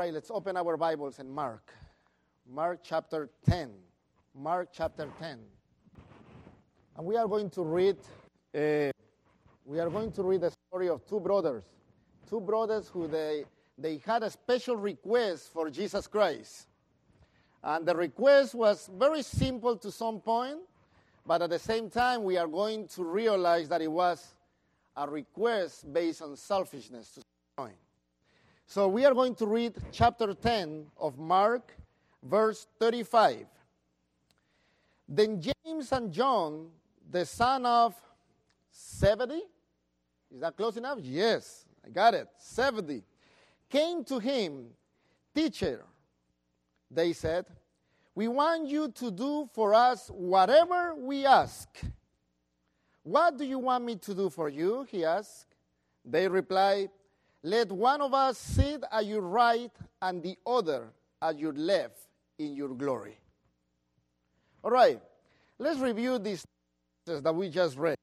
Right, let's open our Bibles and Mark. Mark chapter 10. Mark chapter 10. And we are going to read uh, we are going to read the story of two brothers. Two brothers who they they had a special request for Jesus Christ. And the request was very simple to some point, but at the same time we are going to realize that it was a request based on selfishness to some point. So we are going to read chapter 10 of Mark, verse 35. Then James and John, the son of Zebedee, is that close enough? Yes, I got it. Zebedee, came to him, Teacher, they said, we want you to do for us whatever we ask. What do you want me to do for you? He asked. They replied, Let one of us sit at your right and the other at your left in your glory. All right, let's review these that we just read.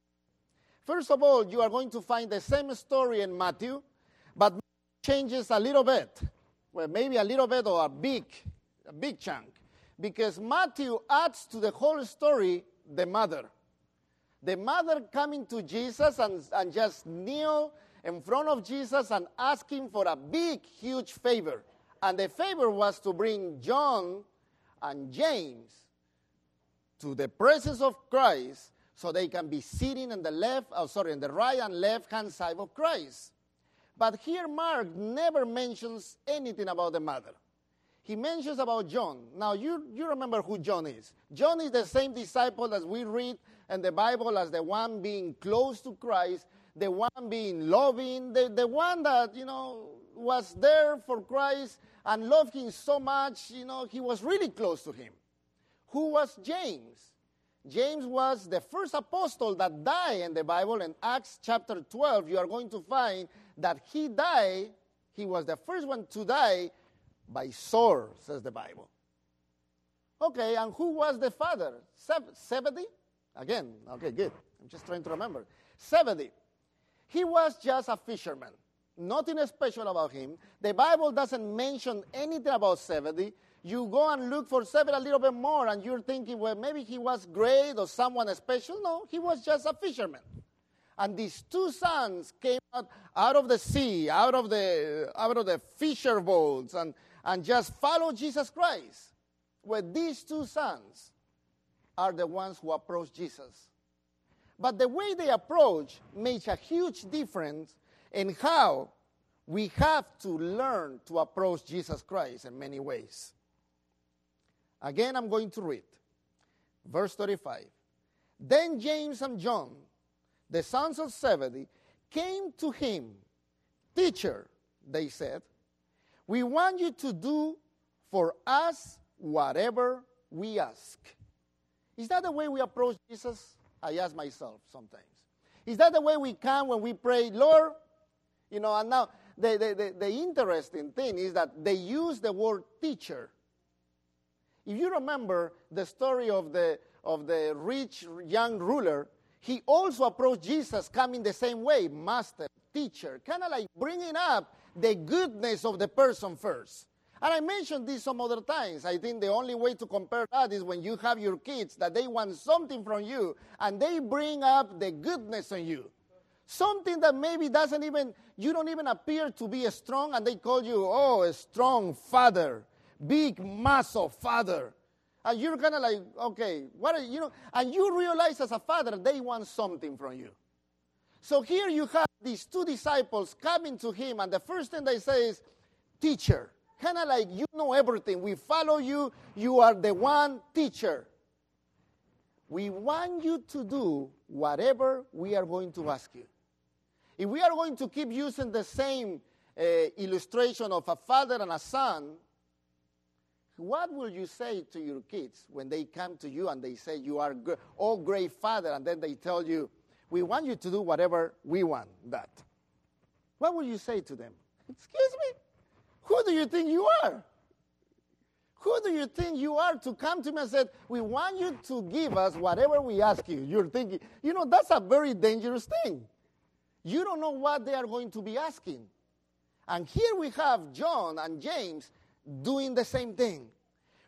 First of all, you are going to find the same story in Matthew, but changes a little bit. Well, maybe a little bit or a big, a big chunk. Because Matthew adds to the whole story the mother. The mother coming to Jesus and, and just kneel in front of Jesus and asking for a big, huge favor. And the favor was to bring John and James to the presence of Christ so they can be sitting on the left, oh, sorry, on the right and left hand side of Christ. But here Mark never mentions anything about the mother. He mentions about John. Now you, you remember who John is. John is the same disciple as we read in the Bible as the one being close to Christ, the one being loving, the, the one that, you know, was there for Christ and loved him so much, you know, he was really close to him. Who was James? James was the first apostle that died in the Bible. In Acts chapter 12, you are going to find that he died, he was the first one to die by sword, says the Bible. Okay, and who was the father? Zebedee? Again, okay, good. I'm just trying to remember. Zebedee. He was just a fisherman. Nothing special about him. The Bible doesn't mention anything about Zebedee. You go and look for Zebedee a little bit more, and you're thinking, well, maybe he was great or someone special. No, he was just a fisherman. And these two sons came out, out of the sea, out of the, out of the fisher boats, and, and just followed Jesus Christ. Well, these two sons are the ones who approach Jesus. But the way they approach makes a huge difference in how we have to learn to approach Jesus Christ in many ways. Again, I'm going to read. Verse 35. Then James and John, the sons of Zebedee, came to him. Teacher, they said, we want you to do for us whatever we ask. Is that the way we approach Jesus? I ask myself sometimes. Is that the way we come when we pray, Lord? You know, and now the, the, the, the interesting thing is that they use the word teacher. If you remember the story of the, of the rich young ruler, he also approached Jesus coming the same way, master, teacher, kind of like bringing up the goodness of the person first. And I mentioned this some other times. I think the only way to compare that is when you have your kids that they want something from you and they bring up the goodness in you. Something that maybe doesn't even, you don't even appear to be strong and they call you, oh, a strong father, big muscle father. And you're kind of like, okay, what are you know? And you realize as a father, they want something from you. So here you have these two disciples coming to him, and the first thing they say is, Teacher kind of like you know everything. We follow you. You are the one teacher. We want you to do whatever we are going to ask you. If we are going to keep using the same uh, illustration of a father and a son, what will you say to your kids when they come to you and they say you are good, oh great father, and then they tell you, we want you to do whatever we want that? What will you say to them? Excuse me? Who do you think you are? Who do you think you are to come to me and say, We want you to give us whatever we ask you? You're thinking, you know, that's a very dangerous thing. You don't know what they are going to be asking. And here we have John and James doing the same thing.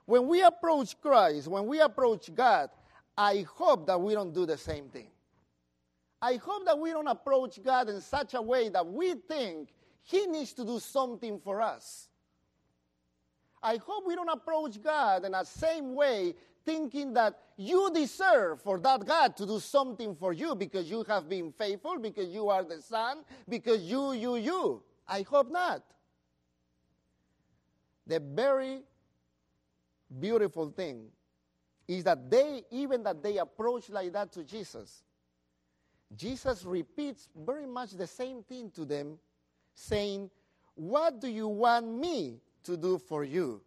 When we approach Christ, when we approach God, I hope that we don't do the same thing. I hope that we don't approach God in such a way that we think He needs to do something for us. I hope we don't approach God in the same way, thinking that you deserve for that God to do something for you because you have been faithful, because you are the Son, because you, you, you. I hope not. The very beautiful thing is that they, even that they approach like that to Jesus, Jesus repeats very much the same thing to them, saying, What do you want me to do for you?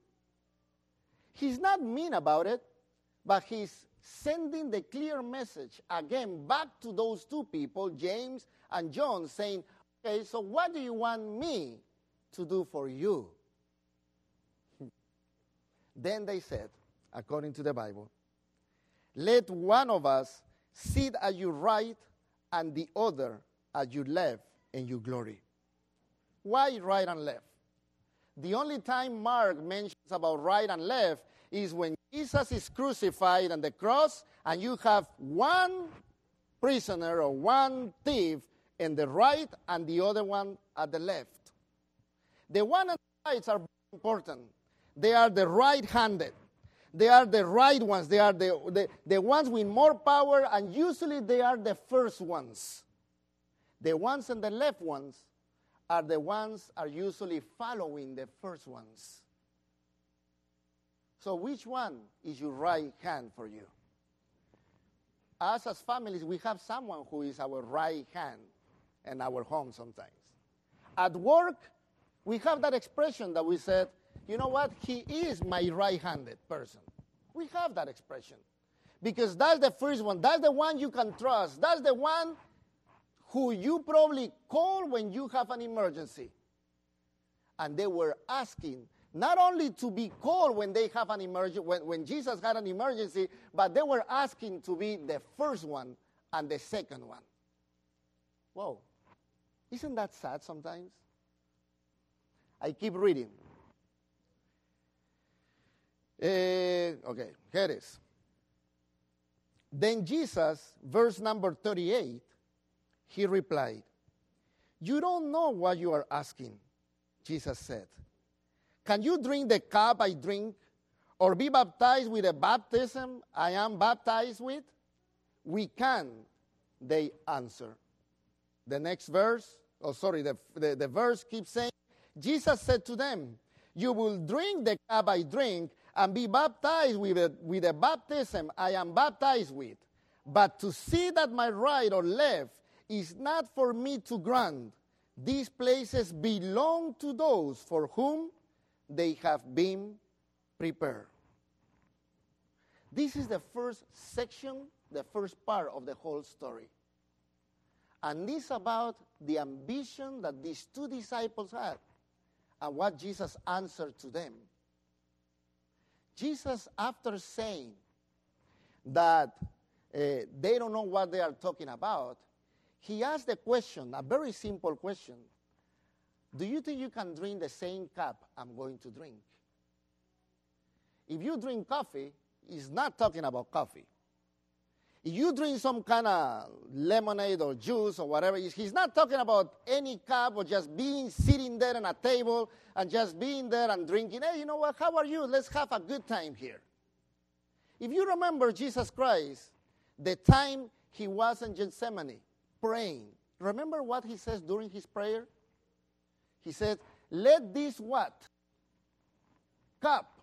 He's not mean about it, but he's sending the clear message again back to those two people, James and John, saying, Okay, so what do you want me to do for you? then they said, according to the Bible, let one of us sit at your right and the other at your left in your glory. Why right and left? The only time Mark mentions about right and left is when Jesus is crucified on the cross and you have one prisoner or one thief in the right and the other one at the left. The one on the right are important. They are the right handed. They are the right ones. They are the, the, the ones with more power, and usually they are the first ones. The ones on the left ones are the ones are usually following the first ones. So which one is your right hand for you? Us as families, we have someone who is our right hand in our home sometimes. At work, we have that expression that we said, you know what? He is my right handed person. We have that expression. Because that's the first one. That's the one you can trust. That's the one who you probably call when you have an emergency. And they were asking not only to be called when they have an emergency, when, when Jesus had an emergency, but they were asking to be the first one and the second one. Whoa. Isn't that sad sometimes? I keep reading. Uh, okay, here it is. Then Jesus, verse number 38, he replied, You don't know what you are asking, Jesus said. Can you drink the cup I drink, or be baptized with the baptism I am baptized with? We can, they answer. The next verse, oh, sorry, the, the, the verse keeps saying, Jesus said to them, You will drink the cup I drink and be baptized with the, with the baptism I am baptized with. But to see that my right or left is not for me to grant. These places belong to those for whom they have been prepared. This is the first section, the first part of the whole story. And this about the ambition that these two disciples had and what Jesus answered to them. Jesus, after saying that uh, they don't know what they are talking about, he asked the question, a very simple question Do you think you can drink the same cup I'm going to drink? If you drink coffee, he's not talking about coffee. If you drink some kind of lemonade or juice or whatever, he's not talking about any cup or just being sitting there at a table and just being there and drinking. Hey, you know what? How are you? Let's have a good time here. If you remember Jesus Christ, the time he was in Gethsemane praying, remember what he says during his prayer? He said, Let this what? Cup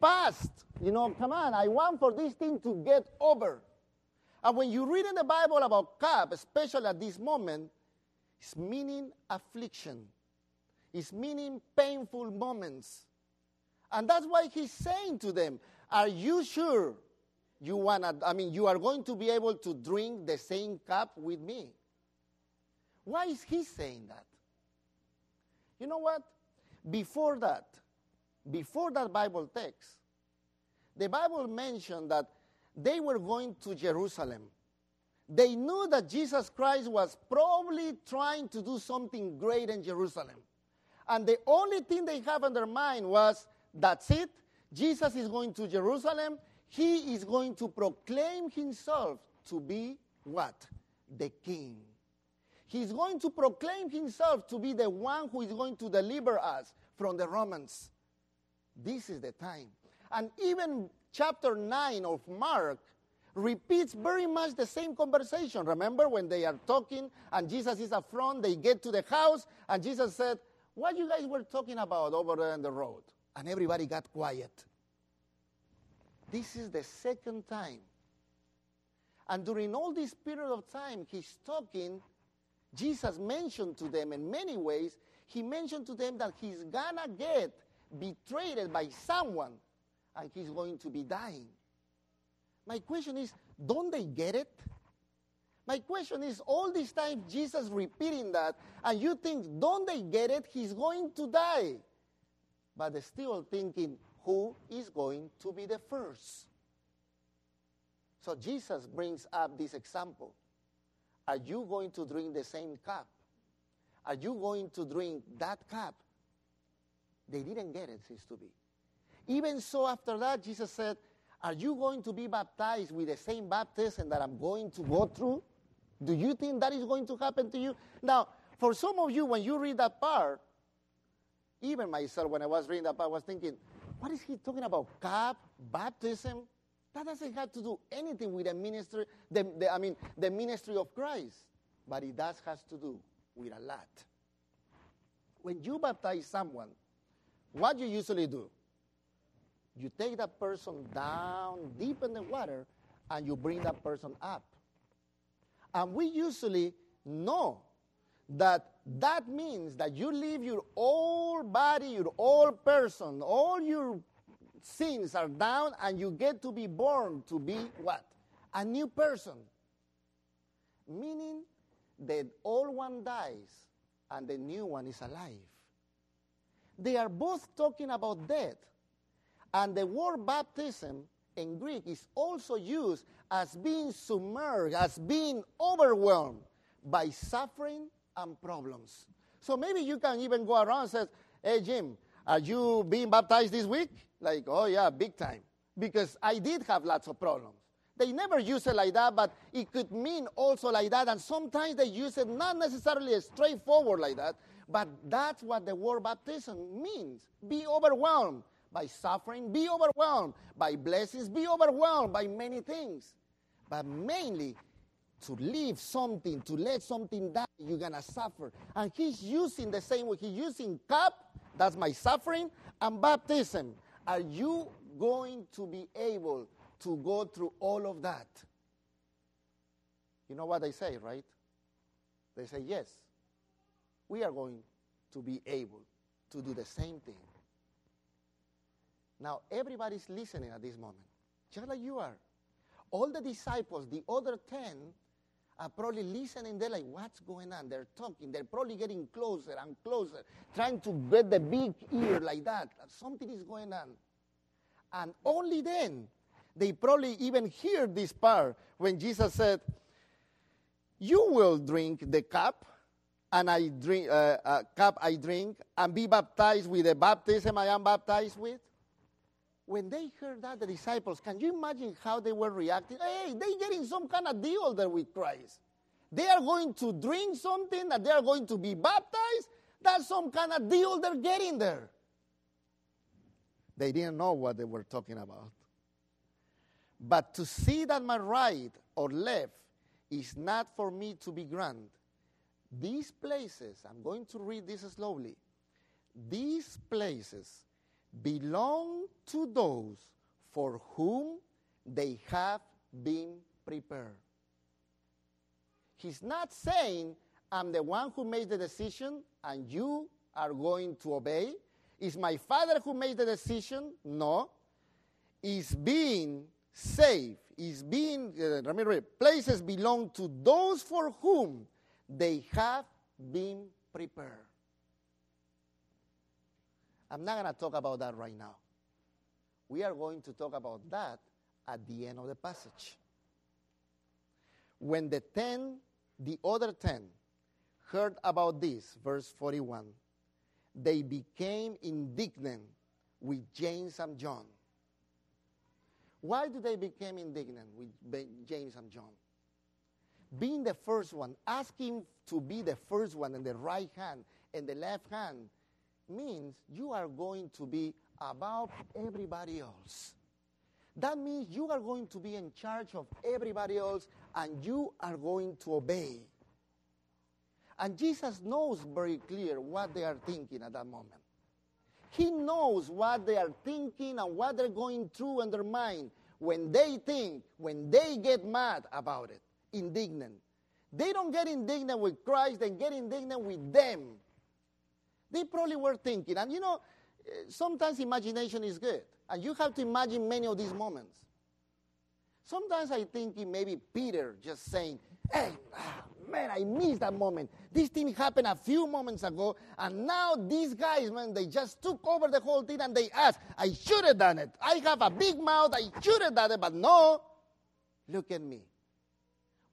past. You know, come on, I want for this thing to get over. And when you read in the Bible about cup, especially at this moment, it's meaning affliction. It's meaning painful moments. And that's why he's saying to them, Are you sure you wanna I mean you are going to be able to drink the same cup with me? Why is he saying that? You know what? Before that, before that Bible text, the Bible mentioned that they were going to Jerusalem. They knew that Jesus Christ was probably trying to do something great in Jerusalem. And the only thing they have in their mind was that's it. Jesus is going to Jerusalem. He is going to proclaim himself to be what? The king. He's going to proclaim himself to be the one who is going to deliver us from the Romans. This is the time. And even chapter 9 of Mark repeats very much the same conversation. Remember when they are talking and Jesus is up front, they get to the house, and Jesus said, What you guys were talking about over there on the road? And everybody got quiet. This is the second time. And during all this period of time, he's talking. Jesus mentioned to them in many ways, he mentioned to them that he's gonna get betrayed by someone and he's going to be dying. My question is, don't they get it? My question is, all this time Jesus repeating that, and you think, don't they get it? He's going to die. But still thinking, who is going to be the first? So Jesus brings up this example. Are you going to drink the same cup? Are you going to drink that cup? They didn't get it, seems to be. Even so, after that, Jesus said, Are you going to be baptized with the same baptism that I'm going to go through? Do you think that is going to happen to you? Now, for some of you, when you read that part, even myself, when I was reading that I was thinking, what is he talking about? Cup, baptism? That doesn't have to do anything with the ministry, the, the, I mean, the ministry of Christ. But it does has to do with a lot. When you baptize someone, what you usually do? You take that person down deep in the water and you bring that person up. And we usually know that that means that you leave your old body, your old person, all your sins are down, and you get to be born to be what? A new person. Meaning the old one dies and the new one is alive. They are both talking about death. And the word baptism in Greek is also used as being submerged, as being overwhelmed by suffering and problems. So maybe you can even go around and say, Hey, Jim, are you being baptized this week? Like, oh, yeah, big time. Because I did have lots of problems. They never use it like that, but it could mean also like that. And sometimes they use it not necessarily straightforward like that, but that's what the word baptism means. Be overwhelmed by suffering, be overwhelmed by blessings, be overwhelmed by many things. But mainly, to leave something, to let something die, you're going to suffer. And he's using the same way. He's using cup, that's my suffering, and baptism. Are you going to be able to go through all of that? You know what they say, right? They say, yes, we are going to be able to do the same thing. Now, everybody's listening at this moment, just like you are. All the disciples, the other 10, are probably listening. They're like, what's going on? They're talking. They're probably getting closer and closer, trying to get the big ear like that. Something is going on. And only then, they probably even hear this part when Jesus said, You will drink the cup, and I drink uh, uh, cup I drink, and be baptized with the baptism I am baptized with when they heard that, the disciples, can you imagine how they were reacting? Hey, they getting some kind of deal there with Christ. They are going to drink something, that they are going to be baptized. That's some kind of deal they're getting there. They didn't know what they were talking about. But to see that my right or left is not for me to be grand. These places, I'm going to read this slowly. These places belong to those for whom they have been prepared. He's not saying, I'm the one who made the decision and you are going to obey. Is my father who made the decision? No. Is being saved, is being, uh, let me read, places belong to those for whom they have been prepared. I'm not going to talk about that right now. We are going to talk about that at the end of the passage. When the ten, the other ten, heard about this, verse 41, they became indignant with James and John. Why do they become indignant with James and John? Being the first one, asking to be the first one in the right hand and the left hand means you are going to be above everybody else. That means you are going to be in charge of everybody else and you are going to obey. And Jesus knows very clear what they are thinking at that moment. He knows what they are thinking and what they're going through in their mind when they think, when they get mad about it, indignant. They don't get indignant with Christ, they get indignant with them. They probably were thinking, and you know, sometimes imagination is good, and you have to imagine many of these moments. Sometimes I think maybe Peter just saying, Hey, ah, man, I missed that moment. This thing happened a few moments ago, and now these guys, man, they just took over the whole thing and they asked, I should have done it. I have a big mouth, I should have done it, but no. Look at me.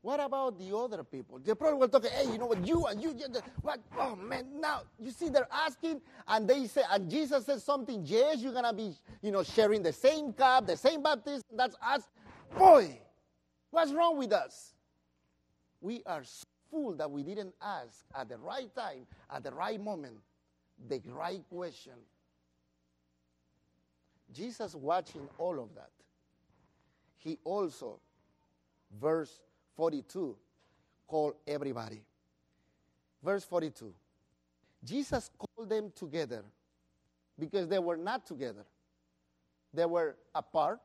What about the other people? They probably were talking, hey, you know what, you and you, what? Oh man, now you see they're asking, and they say, and Jesus says something. Yes, you're gonna be, you know, sharing the same cup, the same baptism. That's us. Boy, what's wrong with us? We are so full that we didn't ask at the right time, at the right moment, the right question. Jesus watching all of that. He also, verse 42, called everybody. Verse 42. Jesus called them together because they were not together. They were apart.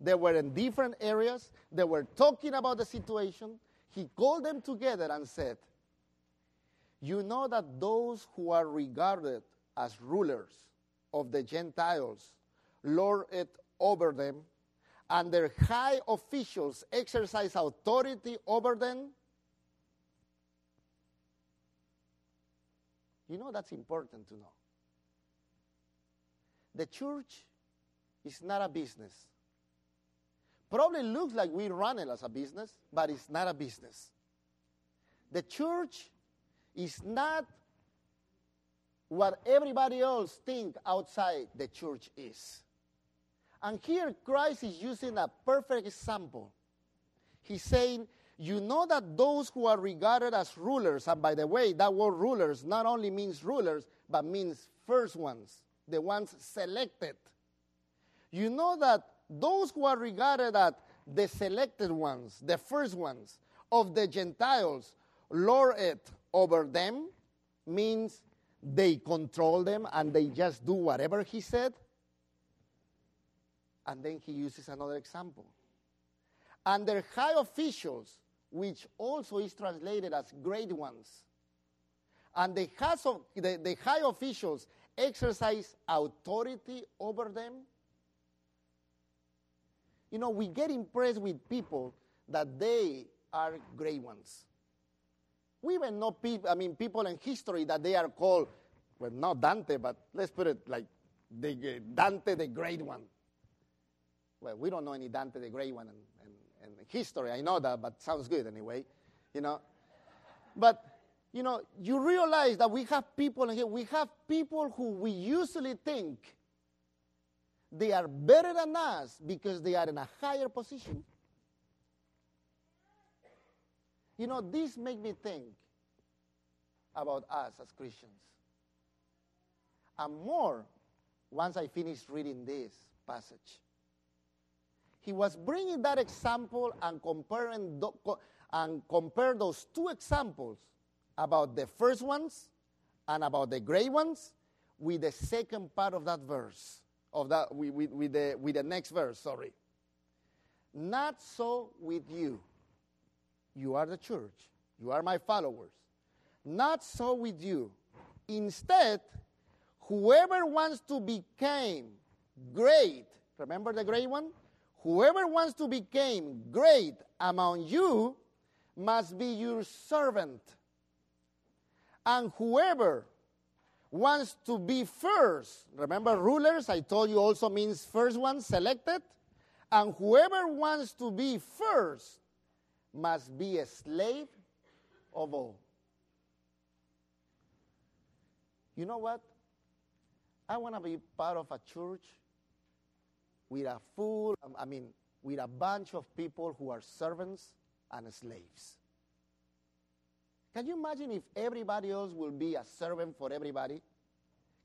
They were in different areas. They were talking about the situation he called them together and said, You know that those who are regarded as rulers of the Gentiles lord it over them, and their high officials exercise authority over them? You know that's important to know. The church is not a business. Probably looks like we run it as a business, but it's not a business. The church is not what everybody else think outside the church is. And here Christ is using a perfect example. He's saying, you know that those who are regarded as rulers, and by the way, that word rulers not only means rulers, but means first ones, the ones selected. You know that those who are regarded as the selected ones, the first ones of the Gentiles, lord it over them, means they control them and they just do whatever he said. And then he uses another example. And their high officials, which also is translated as great ones, and the, the, the high officials exercise authority over them you know, we get impressed with people that they are great ones. We even know people, I mean, people in history that they are called, well, not Dante, but let's put it like the, Dante the Great One. Well, we don't know any Dante the Great One in history. I know that, but sounds good anyway, you know. But, you know, you realize that we have people here, we have people who we usually think they are better than us because they are in a higher position. You know, this makes me think about us as Christians. And more once I finished reading this passage. He was bringing that example and comparing and compare those two examples about the first ones and about the great ones with the second part of that verse of that with, with, with, the, with the next verse, sorry. Not so with you. You are the church. You are my followers. Not so with you. Instead, whoever wants to become great, remember the great one? Whoever wants to become great among you must be your servant. And whoever wants to be first. Remember, rulers, I told you also means first one, selected. And whoever wants to be first must be a slave of all. You know what? I want to be part of a church with a full, um, I mean, with a bunch of people who are servants and slaves. Can you imagine if everybody else will be a servant for everybody?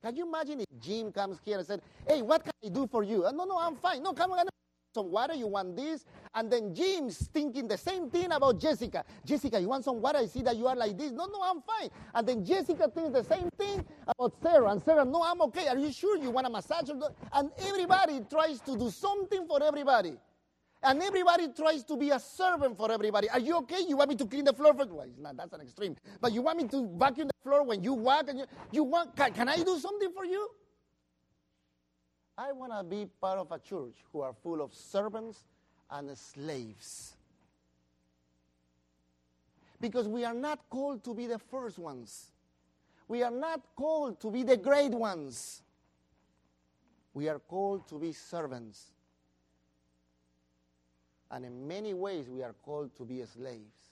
Can you imagine if Jim comes here and said, Hey, what can I do for you? Uh, no, no, I'm fine. No, come on. Some water, you want this? And then Jim's thinking the same thing about Jessica. Jessica, you want some water? I see that you are like this. No, no, I'm fine. And then Jessica thinks the same thing about Sarah. And Sarah, no, I'm okay. Are you sure you want a massage? And everybody tries to do something for everybody. And everybody tries to be a servant for everybody. Are you okay? You want me to clean the floor for well, not, that's an extreme. But you want me to vacuum the floor when you walk and you, you want can, can I do something for you? I want to be part of a church who are full of servants and slaves. Because we are not called to be the first ones. We are not called to be the great ones. We are called to be servants. And in many ways, we are called to be slaves.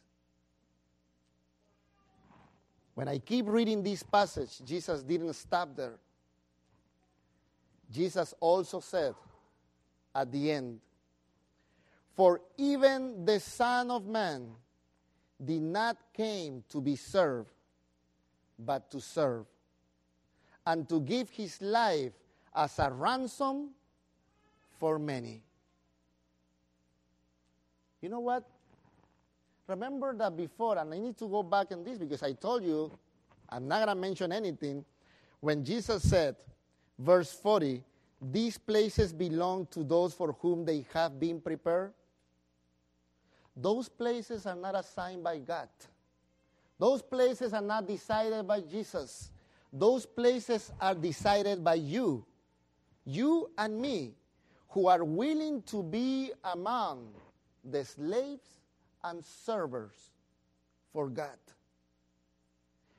When I keep reading this passage, Jesus didn't stop there. Jesus also said at the end, For even the Son of Man did not came to be served, but to serve, and to give his life as a ransom for many. You know what? Remember that before, and I need to go back in this because I told you, I'm not going to mention anything. When Jesus said, verse 40, these places belong to those for whom they have been prepared. Those places are not assigned by God. Those places are not decided by Jesus. Those places are decided by you. You and me, who are willing to be among the slaves and servers for God.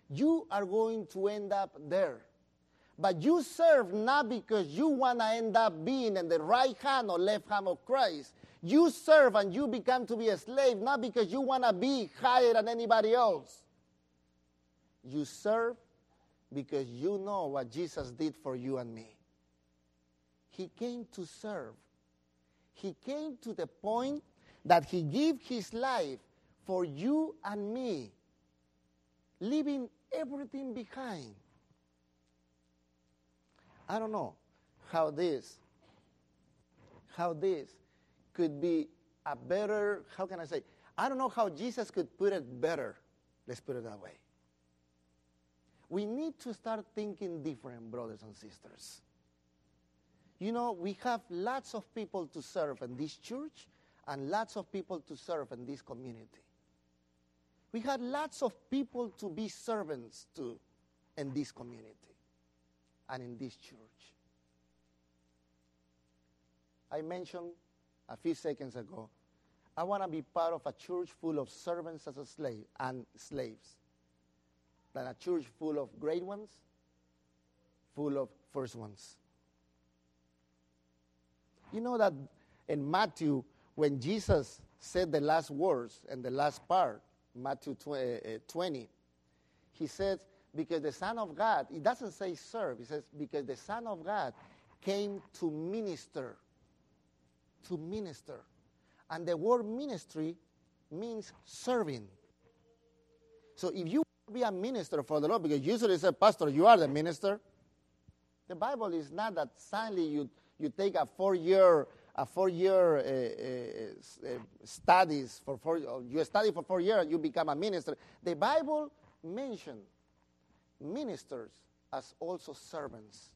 You are going to end up there. But you serve not because you want to end up being in the right hand or left hand of Christ. You serve and you become to be a slave not because you want to be higher than anybody else. You serve because you know what Jesus did for you and me. He came to serve. He came to the point that he gave his life for you and me, leaving everything behind. I don't know how this how this could be a better how can I say I don't know how Jesus could put it better. Let's put it that way. We need to start thinking different, brothers and sisters. You know, we have lots of people to serve in this church, and lots of people to serve in this community. We had lots of people to be servants to in this community and in this church. I mentioned a few seconds ago, I want to be part of a church full of servants as a slave and slaves. Than a church full of great ones, full of first ones. You know that in Matthew when Jesus said the last words and the last part, Matthew uh, uh, 20, he said, because the Son of God, he doesn't say serve, he says, because the Son of God came to minister. To minister. And the word ministry means serving. So if you want to be a minister for the Lord, because usually say, Pastor, you are the minister. The Bible is not that suddenly you, you take a four year a four-year uh, uh, uh, studies for four, you study for four years, you become a minister. The Bible mentions ministers as also servants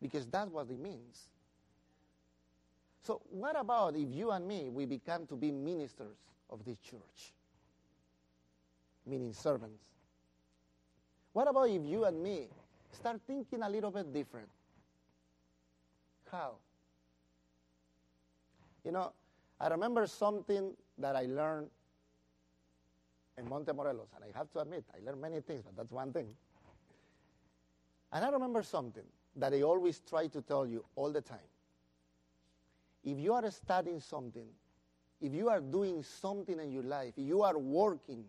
because that's what it means. So, what about if you and me we become to be ministers of this church, meaning servants? What about if you and me start thinking a little bit different? How? You know, I remember something that I learned in Montemorelos, and I have to admit, I learned many things, but that's one thing. And I remember something that I always try to tell you all the time. If you are studying something, if you are doing something in your life, if you are working,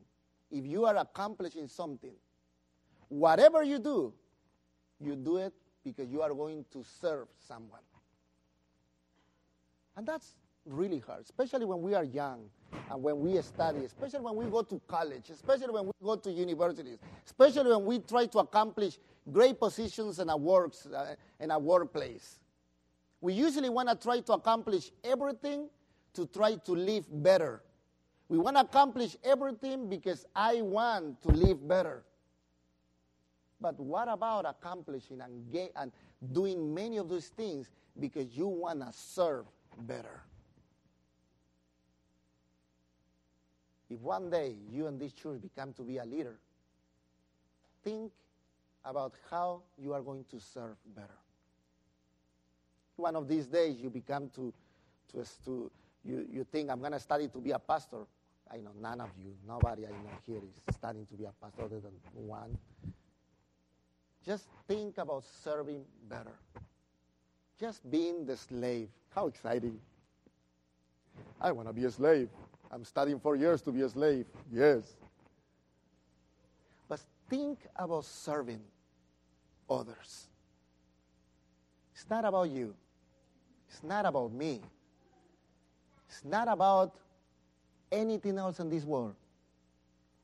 if you are accomplishing something, whatever you do, you do it because you are going to serve someone. And that's really hard, especially when we are young and when we study, especially when we go to college, especially when we go to universities, especially when we try to accomplish great positions in our works uh, in our workplace. We usually want to try to accomplish everything to try to live better. We want to accomplish everything because I want to live better. But what about accomplishing and, and doing many of those things because you want to serve better? If one day you and this church become to be a leader, think about how you are going to serve better. One of these days you become to, to, to you, you think, I'm going to study to be a pastor. I know none of you, nobody I know here is studying to be a pastor other than one. Just think about serving better. Just being the slave. How exciting. I want to be a slave. I'm studying four years to be a slave. Yes. But think about serving others. It's not about you. It's not about me. It's not about anything else in this world.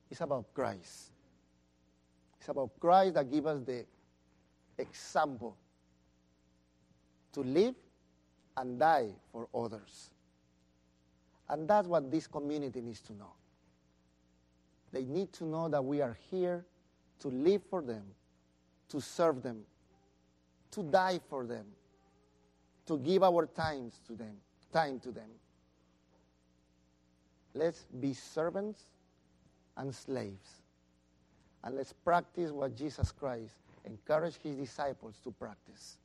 It's about Christ. It's about Christ that gives us the example to live and die for others. And that's what this community needs to know. They need to know that we are here to live for them, to serve them, to die for them, to give our times to them, time to them. Let's be servants and slaves. And let's practice what Jesus Christ encouraged his disciples to practice.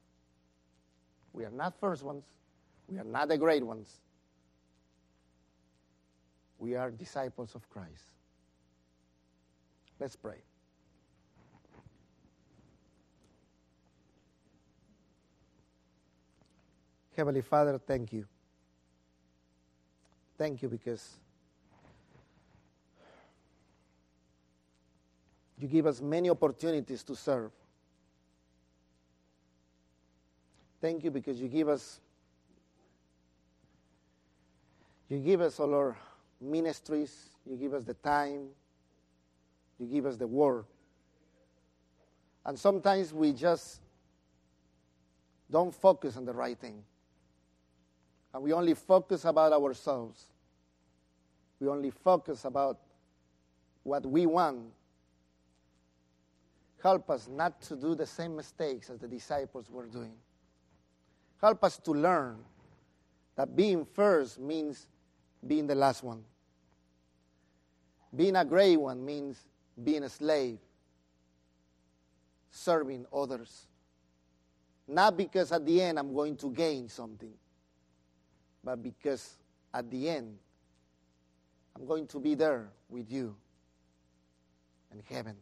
We are not first ones. We are not the great ones. We are disciples of Christ. Let's pray. Heavenly Father, thank you. Thank you because you give us many opportunities to serve. Thank you because you give us you give us all our ministries, you give us the time, you give us the word. And sometimes we just don't focus on the right thing. And we only focus about ourselves. We only focus about what we want. Help us not to do the same mistakes as the disciples were doing. Help us to learn that being first means being the last one. Being a great one means being a slave, serving others. Not because at the end I'm going to gain something, but because at the end I'm going to be there with you in heaven.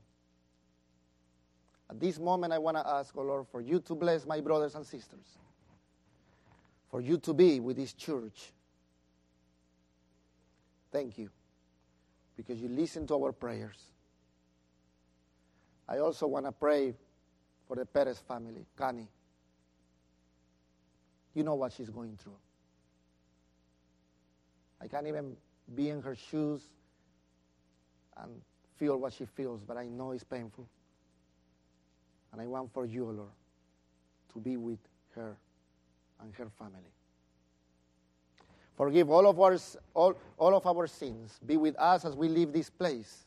At this moment, I want to ask, oh Lord, for you to bless my brothers and sisters, for you to be with this church. Thank you because you listen to our prayers. I also want to pray for the Perez family, Kani. You know what she's going through. I can't even be in her shoes and feel what she feels, but I know it's painful. And I want for you, Lord, to be with her and her family. Forgive all of, our, all, all of our sins. Be with us as we leave this place.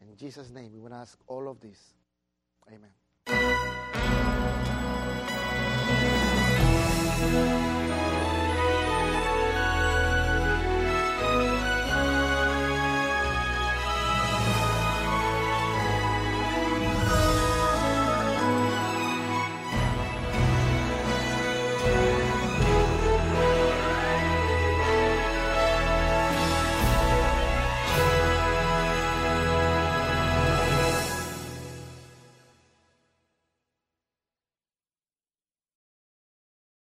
In Jesus' name, we want to ask all of this. Amen.